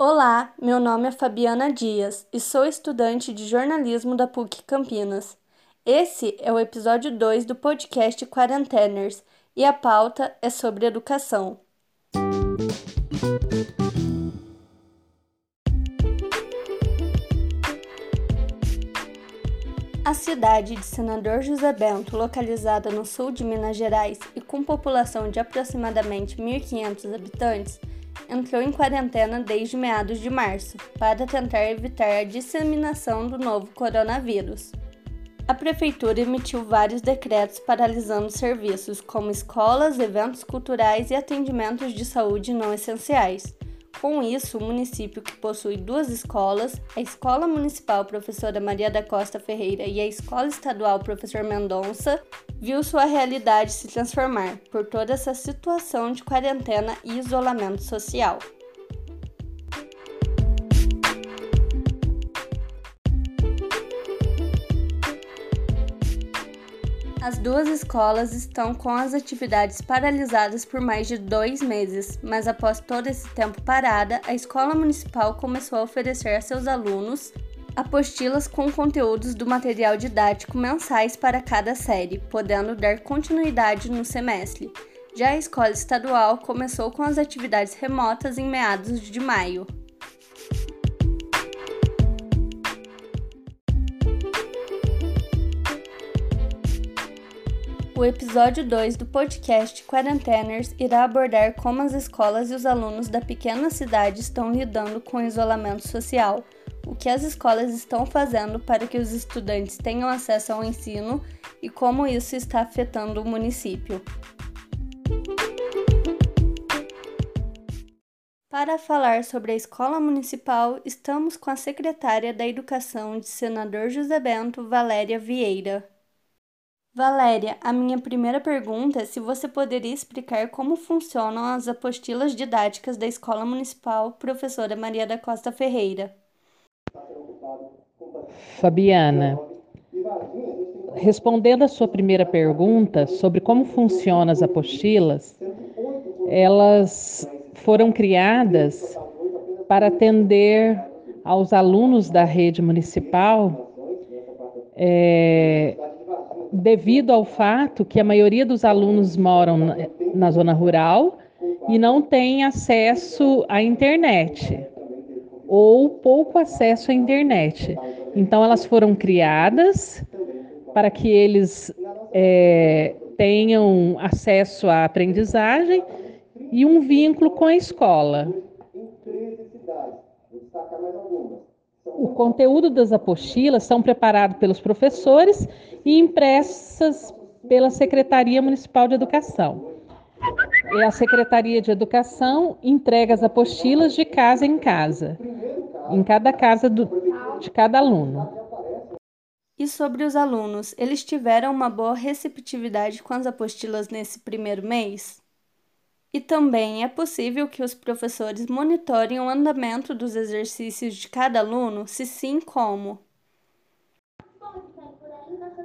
Olá, meu nome é Fabiana Dias e sou estudante de jornalismo da PUC Campinas. Esse é o episódio 2 do podcast Quarenteners e a pauta é sobre educação. A cidade de Senador José Bento, localizada no sul de Minas Gerais e com população de aproximadamente 1.500 habitantes, entrou em quarentena desde meados de março, para tentar evitar a disseminação do novo coronavírus. A prefeitura emitiu vários decretos paralisando serviços como escolas, eventos culturais e atendimentos de saúde não essenciais. Com isso, o município, que possui duas escolas, a Escola Municipal Professora Maria da Costa Ferreira e a Escola Estadual Professor Mendonça, viu sua realidade se transformar por toda essa situação de quarentena e isolamento social. As duas escolas estão com as atividades paralisadas por mais de dois meses, mas após todo esse tempo parada, a escola municipal começou a oferecer a seus alunos apostilas com conteúdos do material didático mensais para cada série, podendo dar continuidade no semestre. Já a escola estadual começou com as atividades remotas em meados de maio. O episódio 2 do podcast Quarenteners irá abordar como as escolas e os alunos da pequena cidade estão lidando com o isolamento social, o que as escolas estão fazendo para que os estudantes tenham acesso ao ensino e como isso está afetando o município. Para falar sobre a escola municipal, estamos com a secretária da Educação de Senador José Bento, Valéria Vieira. Valéria, a minha primeira pergunta é se você poderia explicar como funcionam as apostilas didáticas da Escola Municipal Professora Maria da Costa Ferreira. Fabiana, respondendo a sua primeira pergunta sobre como funcionam as apostilas, elas foram criadas para atender aos alunos da rede municipal é, devido ao fato que a maioria dos alunos moram na, na zona rural e não tem acesso à internet ou pouco acesso à internet. Então, elas foram criadas para que eles é, tenham acesso à aprendizagem e um vínculo com a escola. O conteúdo das apostilas são preparados pelos professores e impressas pela Secretaria Municipal de Educação. E a Secretaria de Educação entrega as apostilas de casa em casa, em cada casa do, de cada aluno. E sobre os alunos, eles tiveram uma boa receptividade com as apostilas nesse primeiro mês? E também é possível que os professores monitorem o andamento dos exercícios de cada aluno, se sim, como?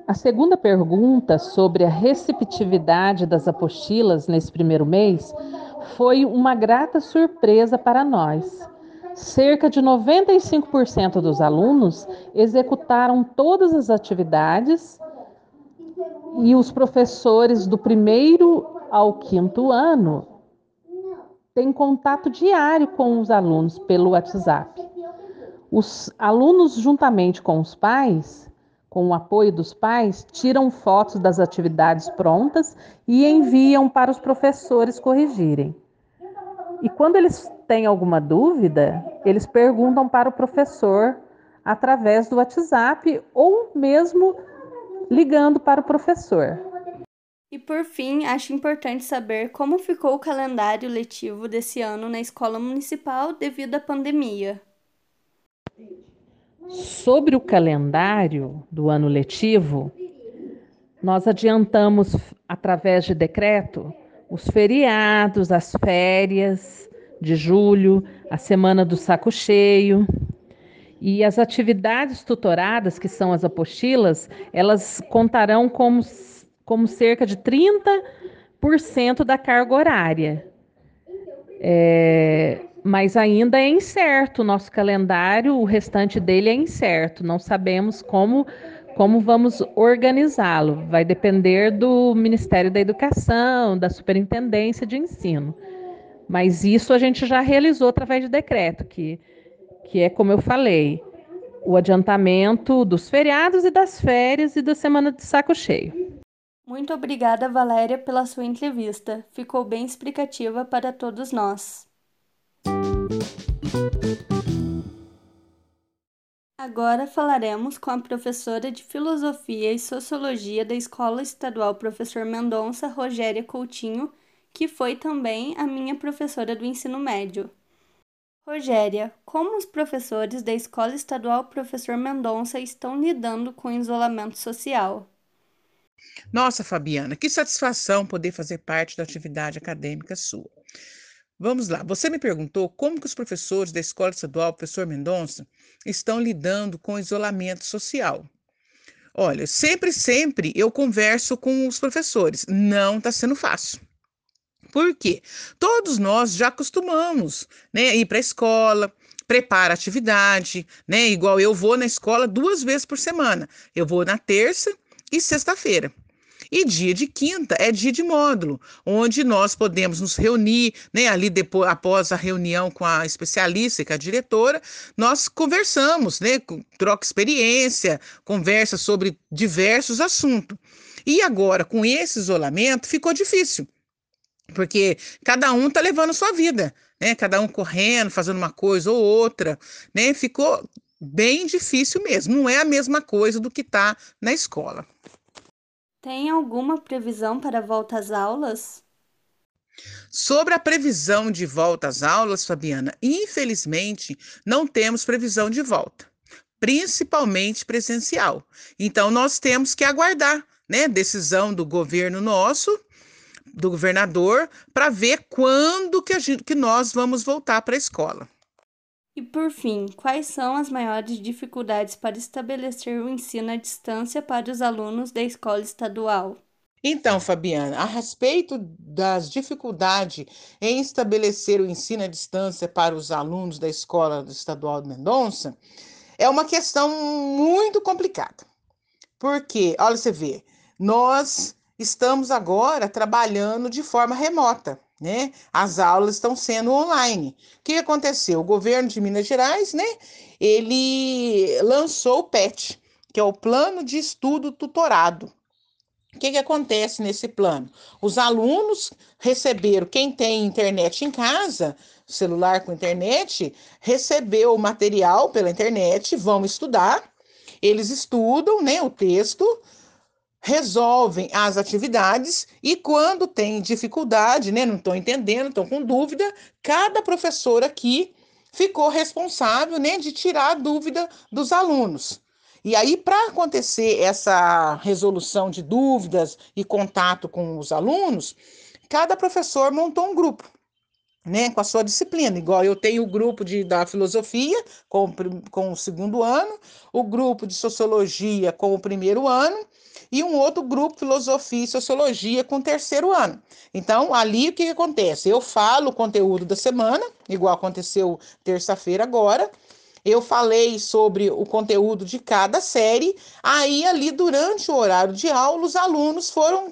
A segunda pergunta sobre a receptividade das apostilas nesse primeiro mês foi uma grata surpresa para nós. Cerca de 95% dos alunos executaram todas as atividades e os professores do primeiro ao quinto ano têm contato diário com os alunos pelo WhatsApp. Os alunos, juntamente com os pais, com o apoio dos pais, tiram fotos das atividades prontas e enviam para os professores corrigirem. E quando eles têm alguma dúvida, eles perguntam para o professor através do WhatsApp ou mesmo ligando para o professor. E por fim, acho importante saber como ficou o calendário letivo desse ano na escola municipal devido à pandemia. Sobre o calendário do ano letivo, nós adiantamos, através de decreto, os feriados, as férias de julho, a semana do saco cheio. E as atividades tutoradas, que são as apostilas, elas contarão como, como cerca de 30% da carga horária. É, mas ainda é incerto o nosso calendário, o restante dele é incerto, não sabemos como como vamos organizá-lo? Vai depender do Ministério da Educação, da Superintendência de Ensino. Mas isso a gente já realizou através de decreto, que, que é como eu falei, o adiantamento dos feriados e das férias e da semana de saco cheio. Muito obrigada, Valéria, pela sua entrevista. Ficou bem explicativa para todos nós. Agora falaremos com a professora de Filosofia e Sociologia da Escola Estadual Professor Mendonça, Rogéria Coutinho, que foi também a minha professora do ensino médio. Rogéria, como os professores da Escola Estadual Professor Mendonça estão lidando com o isolamento social? Nossa, Fabiana, que satisfação poder fazer parte da atividade acadêmica sua. Vamos lá, você me perguntou como que os professores da Escola Estadual Professor Mendonça estão lidando com o isolamento social. Olha, sempre, sempre eu converso com os professores. Não está sendo fácil. Por quê? Todos nós já acostumamos, né, ir para a escola, prepara atividade, né? Igual eu vou na escola duas vezes por semana. Eu vou na terça e sexta-feira. E dia de quinta é dia de módulo, onde nós podemos nos reunir, né, ali depois, após a reunião com a especialista e com a diretora, nós conversamos, né, troca experiência, conversa sobre diversos assuntos. E agora, com esse isolamento, ficou difícil, porque cada um está levando sua vida, né, cada um correndo, fazendo uma coisa ou outra, né, ficou bem difícil mesmo, não é a mesma coisa do que está na escola. Tem alguma previsão para volta às aulas? Sobre a previsão de volta às aulas, Fabiana, infelizmente não temos previsão de volta, principalmente presencial. Então nós temos que aguardar, né, decisão do governo nosso, do governador, para ver quando que, a gente, que nós vamos voltar para a escola. E por fim, quais são as maiores dificuldades para estabelecer o ensino à distância para os alunos da escola estadual? Então, Fabiana, a respeito das dificuldades em estabelecer o ensino à distância para os alunos da Escola Estadual de Mendonça, é uma questão muito complicada. Porque, olha, você vê, nós estamos agora trabalhando de forma remota né? As aulas estão sendo online. O que aconteceu? O governo de Minas Gerais, né? Ele lançou o PET, que é o Plano de Estudo Tutorado. O que, que acontece nesse plano? Os alunos receberam, quem tem internet em casa, celular com internet, recebeu o material pela internet, vão estudar, eles estudam né, o texto, resolvem as atividades e quando tem dificuldade, né, não estão entendendo, estão com dúvida, cada professor aqui ficou responsável, né, de tirar a dúvida dos alunos. E aí, para acontecer essa resolução de dúvidas e contato com os alunos, cada professor montou um grupo. Né, com a sua disciplina, igual eu tenho o grupo de, da filosofia com, com o segundo ano, o grupo de sociologia com o primeiro ano, e um outro grupo, Filosofia e Sociologia, com terceiro ano. Então, ali o que, que acontece? Eu falo o conteúdo da semana, igual aconteceu terça-feira agora, eu falei sobre o conteúdo de cada série, aí ali durante o horário de aula, os alunos foram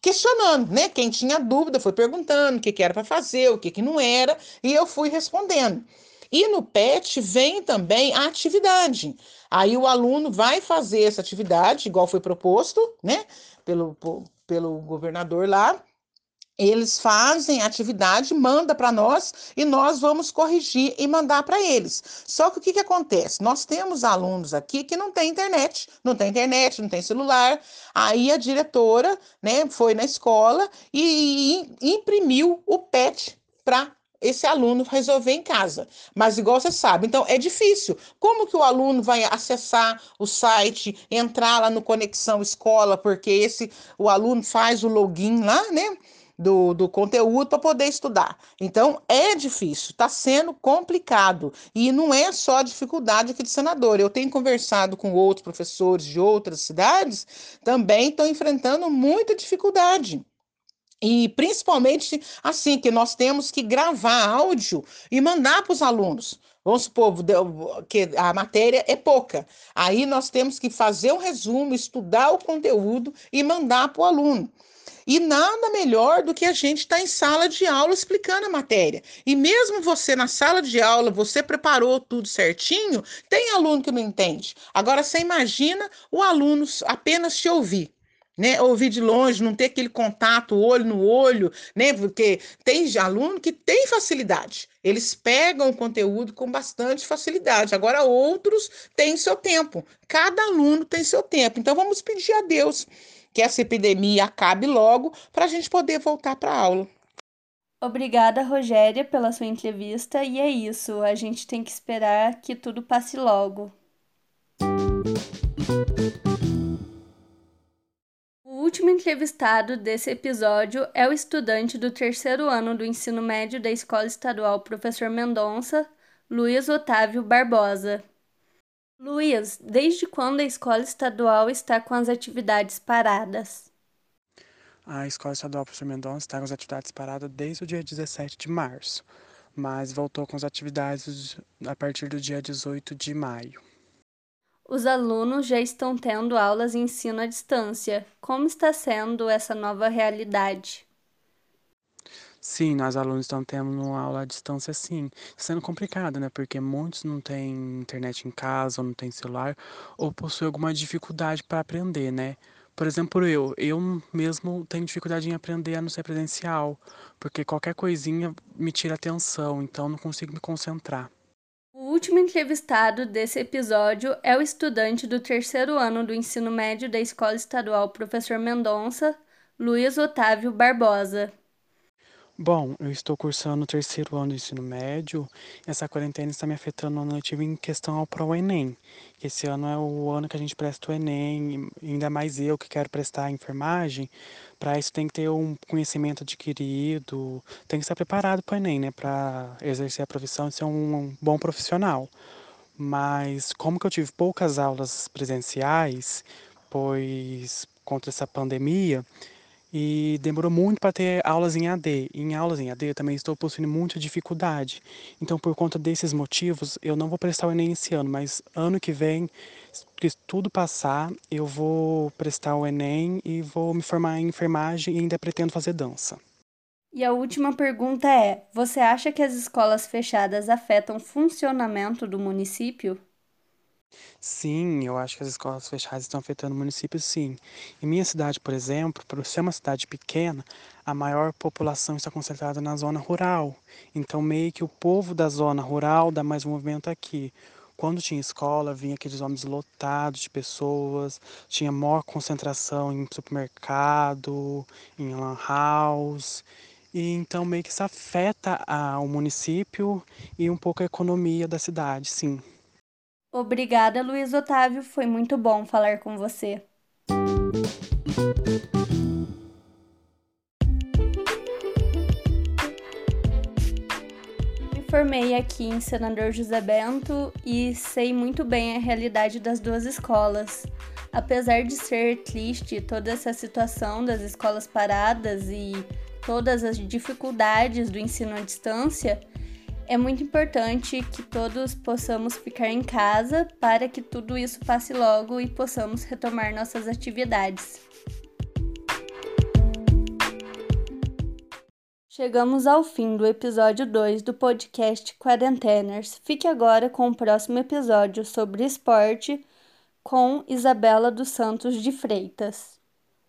questionando, né? Quem tinha dúvida foi perguntando o que, que era para fazer, o que, que não era, e eu fui respondendo. E no PET vem também a atividade. Aí o aluno vai fazer essa atividade, igual foi proposto, né, pelo, pelo governador lá. Eles fazem a atividade, manda para nós e nós vamos corrigir e mandar para eles. Só que o que, que acontece? Nós temos alunos aqui que não tem internet, não tem internet, não tem celular. Aí a diretora, né, foi na escola e imprimiu o PET para esse aluno resolver em casa. Mas igual você sabe, então é difícil. Como que o aluno vai acessar o site, entrar lá no Conexão Escola, porque esse o aluno faz o login lá, né? Do, do conteúdo para poder estudar. Então, é difícil, está sendo complicado. E não é só a dificuldade aqui de senador. Eu tenho conversado com outros professores de outras cidades, também estão enfrentando muita dificuldade E principalmente assim, que nós temos que gravar áudio e mandar para os alunos. Vamos supor que a matéria é pouca. Aí nós temos que fazer um resumo, estudar o conteúdo e mandar para o aluno. E nada melhor do que a gente estar tá em sala de aula explicando a matéria. E mesmo você na sala de aula, você preparou tudo certinho, tem aluno que não entende. Agora você imagina o aluno apenas te ouvir né? Ouvir de longe, não ter aquele contato olho no olho, né? Porque tem aluno que tem facilidade. Eles pegam o conteúdo com bastante facilidade. Agora outros têm seu tempo. Cada aluno tem seu tempo. Então vamos pedir a Deus que essa epidemia acabe logo para a gente poder voltar para a aula. Obrigada, Rogéria, pela sua entrevista. E é isso. A gente tem que esperar que tudo passe logo. Último entrevistado desse episódio é o estudante do terceiro ano do ensino médio da Escola Estadual Professor Mendonça, Luiz Otávio Barbosa. Luiz, desde quando a escola estadual está com as atividades paradas? A Escola Estadual Professor Mendonça está com as atividades paradas desde o dia 17 de março, mas voltou com as atividades a partir do dia 18 de maio. Os alunos já estão tendo aulas de ensino à distância. Como está sendo essa nova realidade? Sim, nós alunos estamos tendo aula à distância, sim. Está sendo complicado, né? Porque muitos não têm internet em casa, ou não têm celular, ou possuem alguma dificuldade para aprender, né? Por exemplo, eu, eu mesmo tenho dificuldade em aprender a não ser presencial, porque qualquer coisinha me tira atenção, então não consigo me concentrar. Último entrevistado desse episódio é o estudante do terceiro ano do ensino médio da Escola Estadual Professor Mendonça, Luiz Otávio Barbosa. Bom, eu estou cursando o terceiro ano do ensino médio. Essa quarentena está me afetando no ano letivo em questão ao Pro-Enem. Esse ano é o ano que a gente presta o Enem, ainda mais eu que quero prestar enfermagem. Para isso tem que ter um conhecimento adquirido, tem que estar preparado para o Enem, né? Para exercer a profissão e ser um bom profissional. Mas como que eu tive poucas aulas presenciais, pois contra essa pandemia, e demorou muito para ter aulas em AD. Em aulas em AD eu também estou possuindo muita dificuldade. Então, por conta desses motivos, eu não vou prestar o Enem esse ano, mas ano que vem, se tudo passar, eu vou prestar o Enem e vou me formar em enfermagem e ainda pretendo fazer dança. E a última pergunta é: você acha que as escolas fechadas afetam o funcionamento do município? Sim, eu acho que as escolas fechadas estão afetando o município, sim. Em minha cidade, por exemplo, por ser uma cidade pequena, a maior população está concentrada na zona rural. Então, meio que o povo da zona rural dá mais movimento aqui. Quando tinha escola, vinha aqueles homens lotados de pessoas, tinha maior concentração em supermercado, em lan house. E então meio que isso afeta a, o município e um pouco a economia da cidade, sim. Obrigada, Luiz Otávio. Foi muito bom falar com você. Me formei aqui em Senador José Bento e sei muito bem a realidade das duas escolas. Apesar de ser triste toda essa situação das escolas paradas e todas as dificuldades do ensino à distância, é muito importante que todos possamos ficar em casa para que tudo isso passe logo e possamos retomar nossas atividades. Chegamos ao fim do episódio 2 do podcast Quarenteners. Fique agora com o próximo episódio sobre esporte com Isabela dos Santos de Freitas.